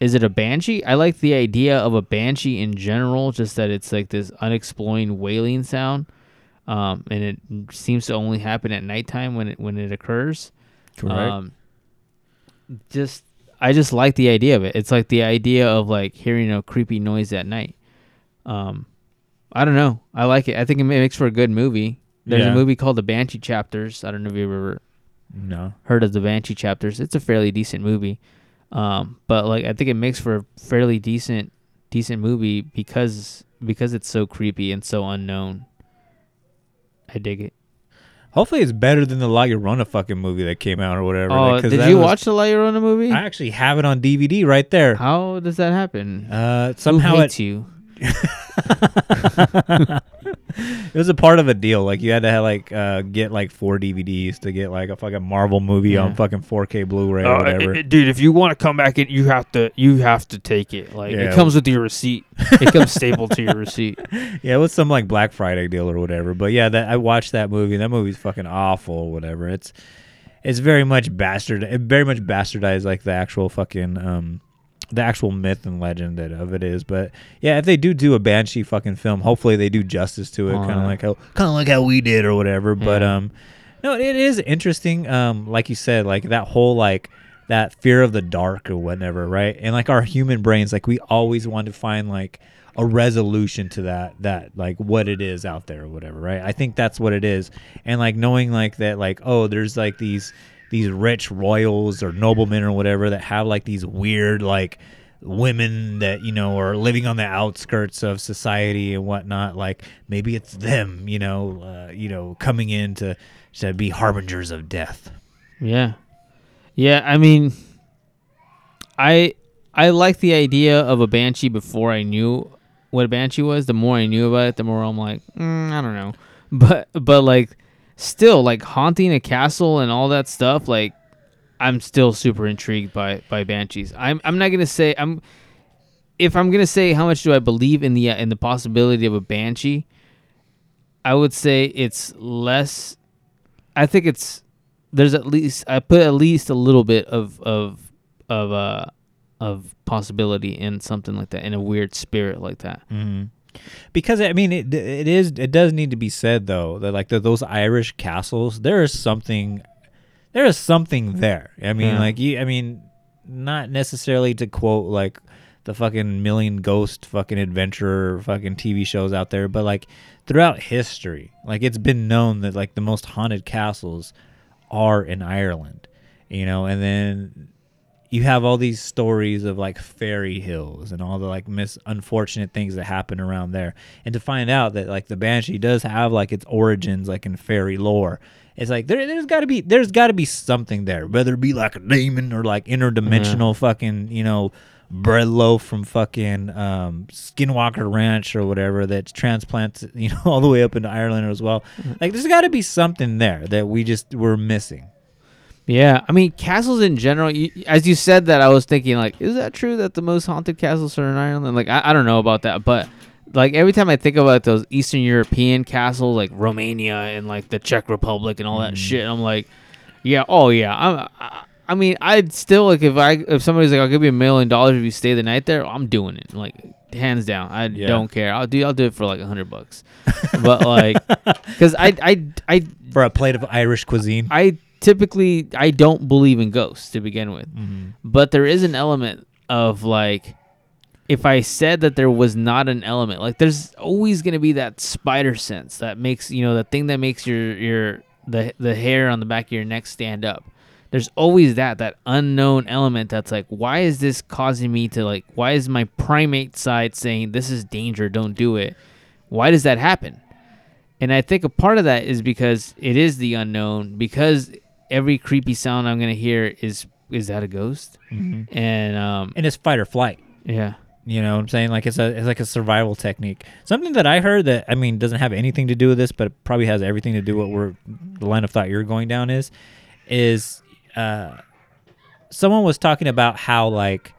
is it a banshee? I like the idea of a banshee in general, just that it's like this unexplained wailing sound, um, and it seems to only happen at nighttime when it when it occurs. Correct. Um, just I just like the idea of it. It's like the idea of like hearing a creepy noise at night. Um, I don't know. I like it. I think it makes for a good movie. There's Yeah. a movie called The Banshee Chapters. I don't know if you've ever no. heard of the Banshee chapters. It's a fairly decent movie, um, but like I think it makes for a fairly decent decent movie because because it's so creepy and so unknown. I dig it. Hopefully, it's better than the La Llorona fucking movie that came out or whatever. Oh, like, did you was- watch the La Llorona movie? I actually have it on DVD right there. How does that happen? Uh, Who somehow hates it, you? It was a part of a deal. Like you had to have, like uh, get like four DVDs to get like a fucking Marvel movie Yeah. on fucking 4K Blu-ray Oh, or whatever. dude, if you want to come back, in, you have to you have to take it. Like Yeah. it comes with your receipt. It comes stapled to your receipt. yeah, it was some like Black Friday deal or whatever. But yeah, that I watched that movie. That movie's fucking awful or whatever. It's it's very much bastard. It very much bastardized like the actual fucking um the actual myth and legend that of it is. But yeah, if they do do a Banshee fucking film, hopefully they do justice to it, kind of like how kind of like how we did or whatever. But um, no, it is interesting. Um, like you said, like that whole like that fear of the dark or whatever, right? And like our human brains, like we always want to find like a resolution to that that like what it is out there or whatever, right? I think that's what it is. And like knowing like that like oh, there's like these these rich royals or noblemen or whatever that have like these weird like women that you know are living on the outskirts of society and whatnot like maybe it's them you know uh, you know coming in to to be harbingers of death Yeah, yeah. I mean, I I like the idea of a banshee before I knew what a banshee was. The more I knew about it, the more I'm like, mm, I don't know. But but like, still like haunting a castle and all that stuff. Like, I'm still super intrigued by by banshees. I'm I'm not gonna say I'm. If I'm gonna say how much do I believe in the uh, in the possibility of a banshee, I would say it's less. I think it's there's at least I put at least a little bit of of of uh of possibility in something like that in a weird spirit like that. mm-hmm. Because i mean it, it is it does need to be said though that like the, those irish castles there is something there is something there i mean Yeah. like you i mean not necessarily to quote like the fucking million ghost fucking adventure fucking tv shows out there but like throughout history like it's been known that like the most haunted castles are in ireland you know and then you have all these stories of like fairy hills and all the like mis unfortunate things that happen around there and to find out that like the banshee does have like its origins like in fairy lore It's like there, there's got to be there's got to be something there, whether it be like a demon or like interdimensional fucking you know bread loaf from fucking um, Skinwalker Ranch or whatever that transplants you know all the way up into Ireland as well. Like there's got to be something there that we just were missing. Yeah, I mean castles in general. You, as you said that, I was thinking like, is that true that the most haunted castles are in Ireland? Like, I, I don't know about that, but like every time I think about those Eastern European castles, like Romania and like the Czech Republic and all that mm-hmm. shit, I'm like, yeah, oh yeah. I'm, I, I mean, I'd still like if I if somebody's like, I'll give you a million dollars if you stay the night there. I'm doing it, like hands down. I Yeah. don't care. I'll do I'll do it for like a hundred bucks, but like, because I I I For a plate of Irish cuisine. I typically I don't believe in ghosts to begin with, mm-hmm. but there is an element of like if I said that there was not an element, like there's always gonna be that spider sense that makes you know the thing that makes your your the the hair on the back of your neck stand up. There's always that that unknown element that's like, why is this causing me to like? Why is my primate side saying this is danger, don't do it? Why does that happen? And I think a part of that is because it is the unknown. Because every creepy sound I'm gonna hear is is that a ghost? And um, and it's fight or flight. yeah, You know what I'm saying? Like it's a it's like a survival technique. Something that I heard that I mean doesn't have anything to do with this, but it probably has everything to do with where the line of thought you're going down is, is uh, someone was talking about how like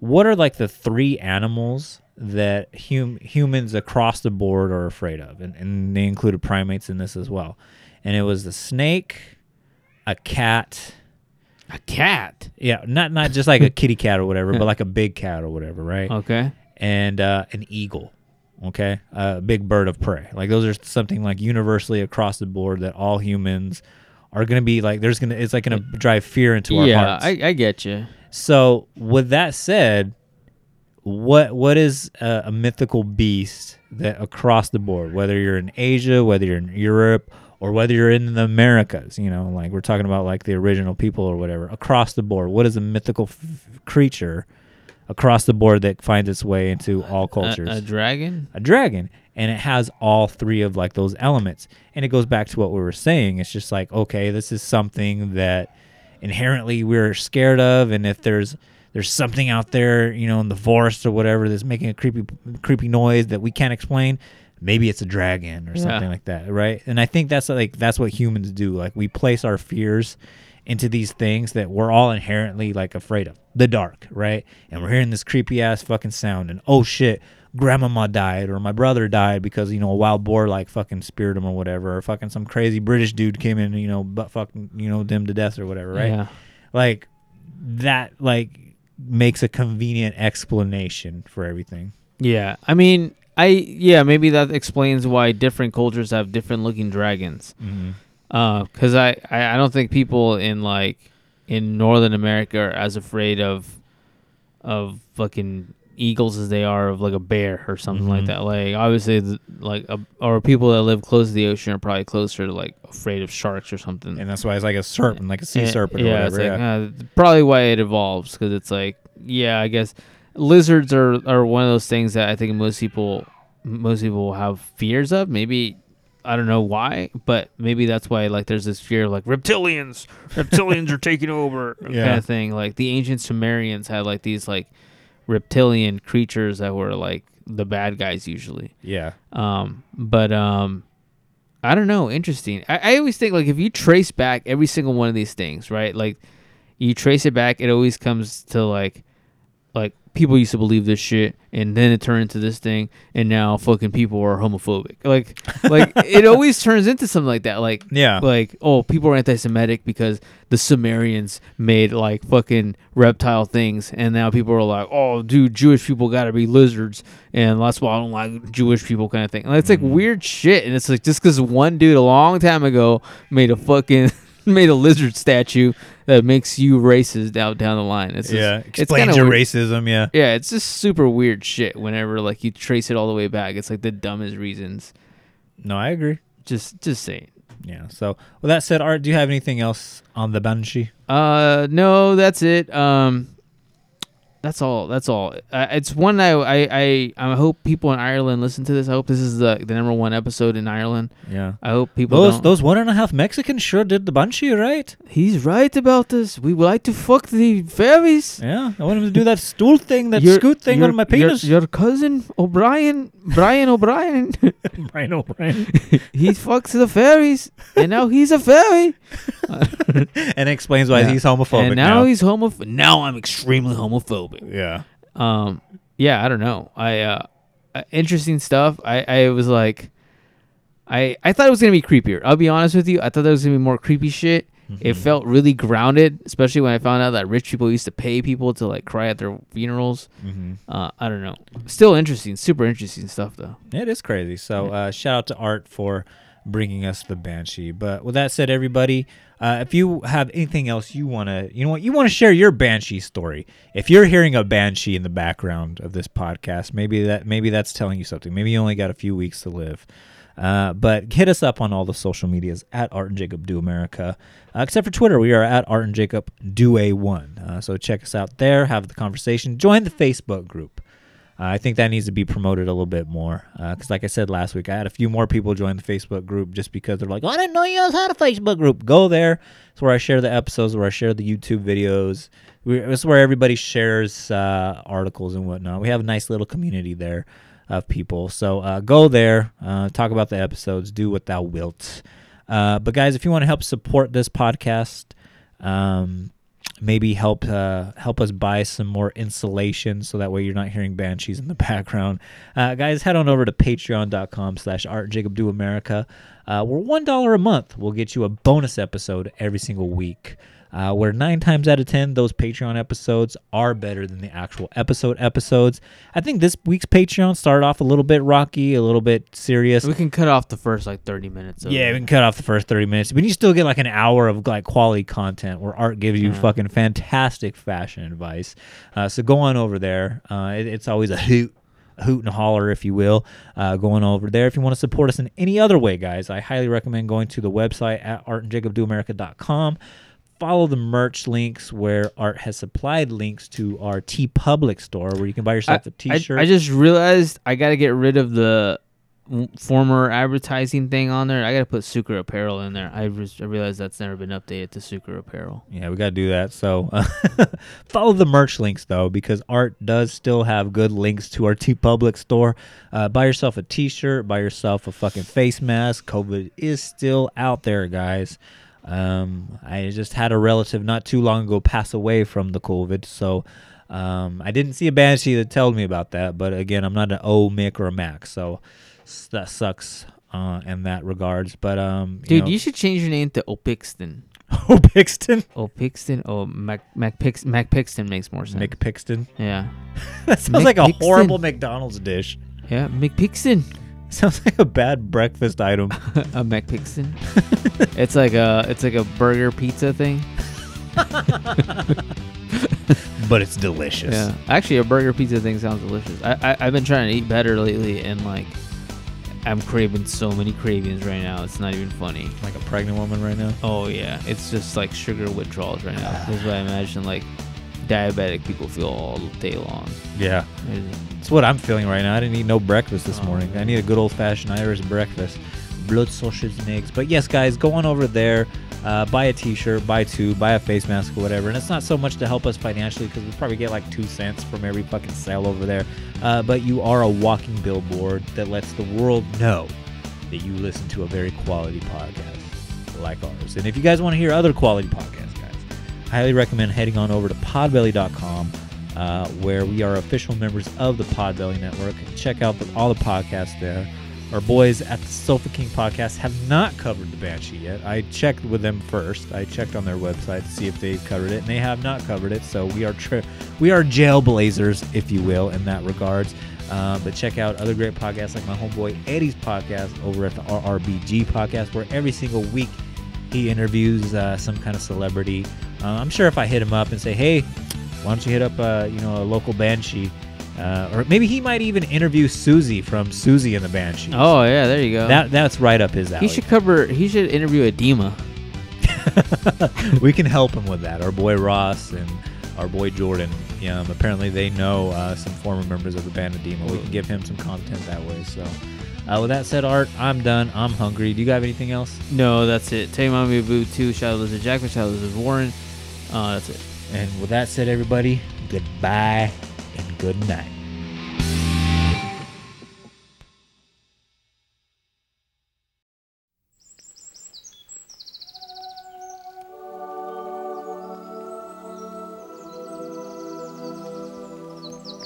what are like the three animals that hum- humans across the board are afraid of, and, and they included primates in this as well, and it was the snake, a cat. a cat. Yeah, not not just like a kitty cat or whatever, but like a big cat or whatever, right? Okay. and uh, an eagle. Okay, a big bird of prey. Like those are something like universally across the board that all humans are gonna be like. There's gonna it's like gonna drive fear into our yeah, hearts. I, I get you. so with that said, what what is a, a mythical beast that across the board, whether you're in Asia, whether you're in Europe, or whether you're in the Americas, you know, like we're talking about like the original people or whatever, across the board, what is a mythical f- creature across the board that finds its way into all cultures? A, a dragon. a dragon and it has all three of like those elements and it goes back to what we were saying it's just like okay this is something that inherently we're scared of and if there's there's something out there you know in the forest or whatever that's making a creepy creepy noise that we can't explain maybe it's a dragon or Yeah. something like that right? And i think that's like that's what humans do. Like we place our fears into these things that we're all inherently like afraid of. The dark right? And we're hearing this creepy ass fucking sound and oh shit grandmama died or my brother died because you know a wild boar like fucking speared him or whatever. Or fucking some crazy british dude came in and you know but fucking you know them to death or whatever right? Yeah. like that like makes a convenient explanation for everything. Yeah. I mean, I yeah maybe that explains why different cultures have different looking dragons. Uh, cause I, I I don't think people in like in Northern America are as afraid of of fucking eagles as they are of like a bear or something like Mhm. that. Like obviously, the, like a, or people that live close to the ocean are probably closer to like afraid of sharks or something. and that's why it's like a serpent like a sea Yeah, serpent or yeah, whatever it's like, yeah. uh, probably why it evolves because it's like, yeah, I guess lizards are, are one of those things that I think most people most people have fears of. Maybe I don't know why, but maybe that's why like there's this fear of like reptilians, reptilians are taking over kind of thing. Like the ancient Sumerians had like these like reptilian creatures that were like the bad guys usually. yeah Um, but um, I don't know. Interesting. I, I always think like if you trace back every single one of these things, right? Like you trace it back, it always comes to like people used to believe this shit, and then it turned into this thing, and now fucking people are homophobic. Like like it always turns into something like that. Like Yeah. like oh people are anti-Semitic because the Sumerians made like fucking reptile things, and now people are like oh dude Jewish people gotta be lizards, and that's why I don't like Jewish people kind of thing. And it's like Mm-hmm. weird shit, and it's like just because one dude a long time ago made a fucking made a lizard statue that makes you racist out down the line. It's just, yeah it's explains your weird. racism yeah Yeah, it's just super weird shit. Whenever like you trace it all the way back, it's like the dumbest reasons. no i agree Just just saying. yeah so with that said art do you have anything else on the banshee Uh, no, that's it. Um, that's all. That's all. Uh, it's one I, I I I hope people in Ireland listen to this. I hope this is the the number one episode in Ireland. Yeah. I hope people Those don't- those one and a half Mexicans sure did the banshee, right? He's right about this. We would like to fuck the fairies. Yeah. I want him to do that stool thing, that Your- scoot thing your- on my penis. Your, cousin O'Brien, Brian O'Brien, Brian O'Brien. he fucks the fairies, and now he's a fairy. and explains why Yeah. he's homophobic and now, he's homophobic. Now I'm extremely homophobic. Yeah. Um, yeah, I don't know. I uh, interesting stuff. I I was like, I I thought it was gonna be creepier. I'll be honest with you. I thought there was gonna be more creepy shit. It felt really grounded, especially when I found out that rich people used to pay people to like cry at their funerals. Mm-hmm. Uh, I don't know. Still interesting, super interesting stuff though. It is crazy. So uh, shout out to Art for bringing us the Banshee. But with that said, everybody, uh, if you have anything else you want to, you know what, you want to share your Banshee story. If you're hearing a Banshee in the background of this podcast, maybe that maybe that's telling you something. Maybe you only got a few weeks to live. Uh, but hit us up on all the social medias at Art and Jacob Do America. Uh, except for Twitter, we are at Art and Jacob Do A One. Uh, so check us out there, have the conversation, join the Facebook group. Uh, I think that needs to be promoted a little bit more because, like I said last week, I had a few more people join the Facebook group just because they're like, "I didn't know you guys had a Facebook group." Go there. It's where I share the episodes, where I share the YouTube videos. We, it's where everybody shares uh, articles and whatnot. We have a nice little community there of people. So uh, go there, uh, talk about the episodes, do what thou wilt. Uh, but guys, if you want to help support this podcast, um, maybe help uh, help us buy some more insulation so that way you're not hearing banshees in the background. Uh, guys head on over to patreon.com slash art jacob do america. Uh, where one dollar a month. We'll get you a bonus episode every single week uh, where nine times out of ten those patreon episodes are better than the actual episode episodes i think this week's patreon started off a little bit rocky a little bit serious We can cut off the first like thirty minutes. Of yeah, it. we can cut off the first thirty minutes, but you still get like an hour of like quality content where Art gives you Yeah. fucking fantastic fashion advice. Uh, so go on over there. Uh, it- it's always a hoot, hoot and holler, if you will. Uh, going over there. If you want to support us in any other way, guys, I highly recommend going to the website at artandjacobdoamerica.com. Follow the merch links where Art has supplied links to our TeePublic store where you can buy yourself a I- T-shirt. I just realized I got to get rid of the former advertising thing on there. I got to put Sucre Apparel in there. I, just, I realized that's never been updated to Sucre Apparel. Yeah, we got to do that. So uh, follow the merch links though, because Art does still have good links to our TeePublic store. Uh, buy yourself a T-shirt, buy yourself a fucking face mask. COVID is still out there, guys. Um, I just had a relative not too long ago pass away from the COVID, so um, I didn't see a banshee that told me about that. But again, I'm not an O Mick or a Mac, so that sucks uh, in that regards. But um, Dude, know, you should change your name to Opixton. O Pixton, Opixton? Oh, Mac, Mac, Pix, Mac Pixton makes more sense. Mick Pixton. yeah. That sounds like a McPixton. horrible McDonald's dish. Yeah, McPixton. Sounds like a bad breakfast item. a McPixton. it's like a it's like a burger pizza thing. but it's delicious. Yeah, actually, a burger pizza thing sounds delicious. I, I I've been trying to eat better lately, and like, I'm craving so many cravings right now. It's not even funny. Like a pregnant woman right now. Oh yeah, it's just like sugar withdrawals right now. This is what I imagine like diabetic people feel all day long. Yeah. It's- what I'm feeling right now. I didn't eat no breakfast this Oh, morning. I need a good old fashioned Irish breakfast. Blood sausage and eggs. But yes, guys, go on over there. Uh, buy a t-shirt, buy two, buy a face mask or whatever. And it's not so much to help us financially because we probably get like two cents from every fucking sale over there. Uh, but you are a walking billboard that lets the world know that you listen to a very quality podcast like ours. And if you guys want to hear other quality podcasts, highly recommend heading on over to podbelly.com uh, where we are official members of the Podbelly Network. Check out the, all the podcasts there. Our boys at the Sofa King podcast have not covered the Banshee yet. I checked with them first. I checked on their website to see if they've covered it, and they have not covered it. So we are tri- we are jailblazers, if you will, in that regards. Uh, but check out other great podcasts like my homeboy Eddie's podcast over at the RRBG podcast, where every single week he interviews uh, some kind of celebrity. Uh, I'm sure if I hit him up and say, "Hey, why don't you hit up uh, you know a local banshee?" Uh, or maybe he might even interview Siouxsie from Siouxsie and the Banshee. Oh yeah, there you go. that that's right up his alley. he should cover. He should interview Edema. we can help him with that. Our boy Ross and our boy Jordan, Um, apparently, they know uh, some former members of the band of Demo. We can give him some content that way. So, uh, with that said, Art, I'm done. I'm hungry. Do you have anything else? No, that's it. Tell Mommy Boo 2, Shadow Lizard Jackman, Shadow Lizard Warren. Uh, that's it. And with that said, everybody, goodbye and good night.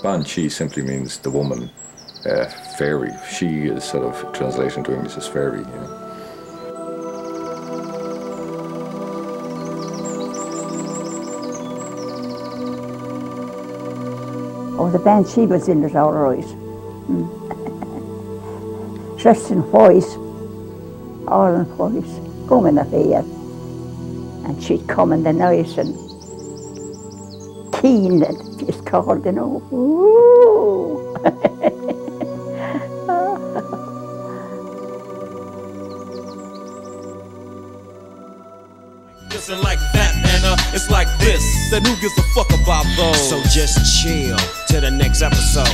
Banshee simply means the woman, uh, fairy. She is sort of translation to English as fairy. You know. Oh, the band she was in it all right. Mm. Dressed in white, all in white, coming up here. And she'd come in the night and keen, it's called, you know. Ooh. Like that, it's like this. Then who gives a fuck about those? So just chill to the next episode.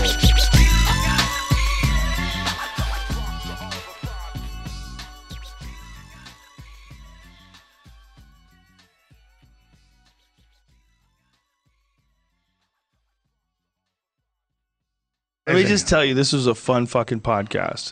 Let me just tell you, this was a fun fucking podcast.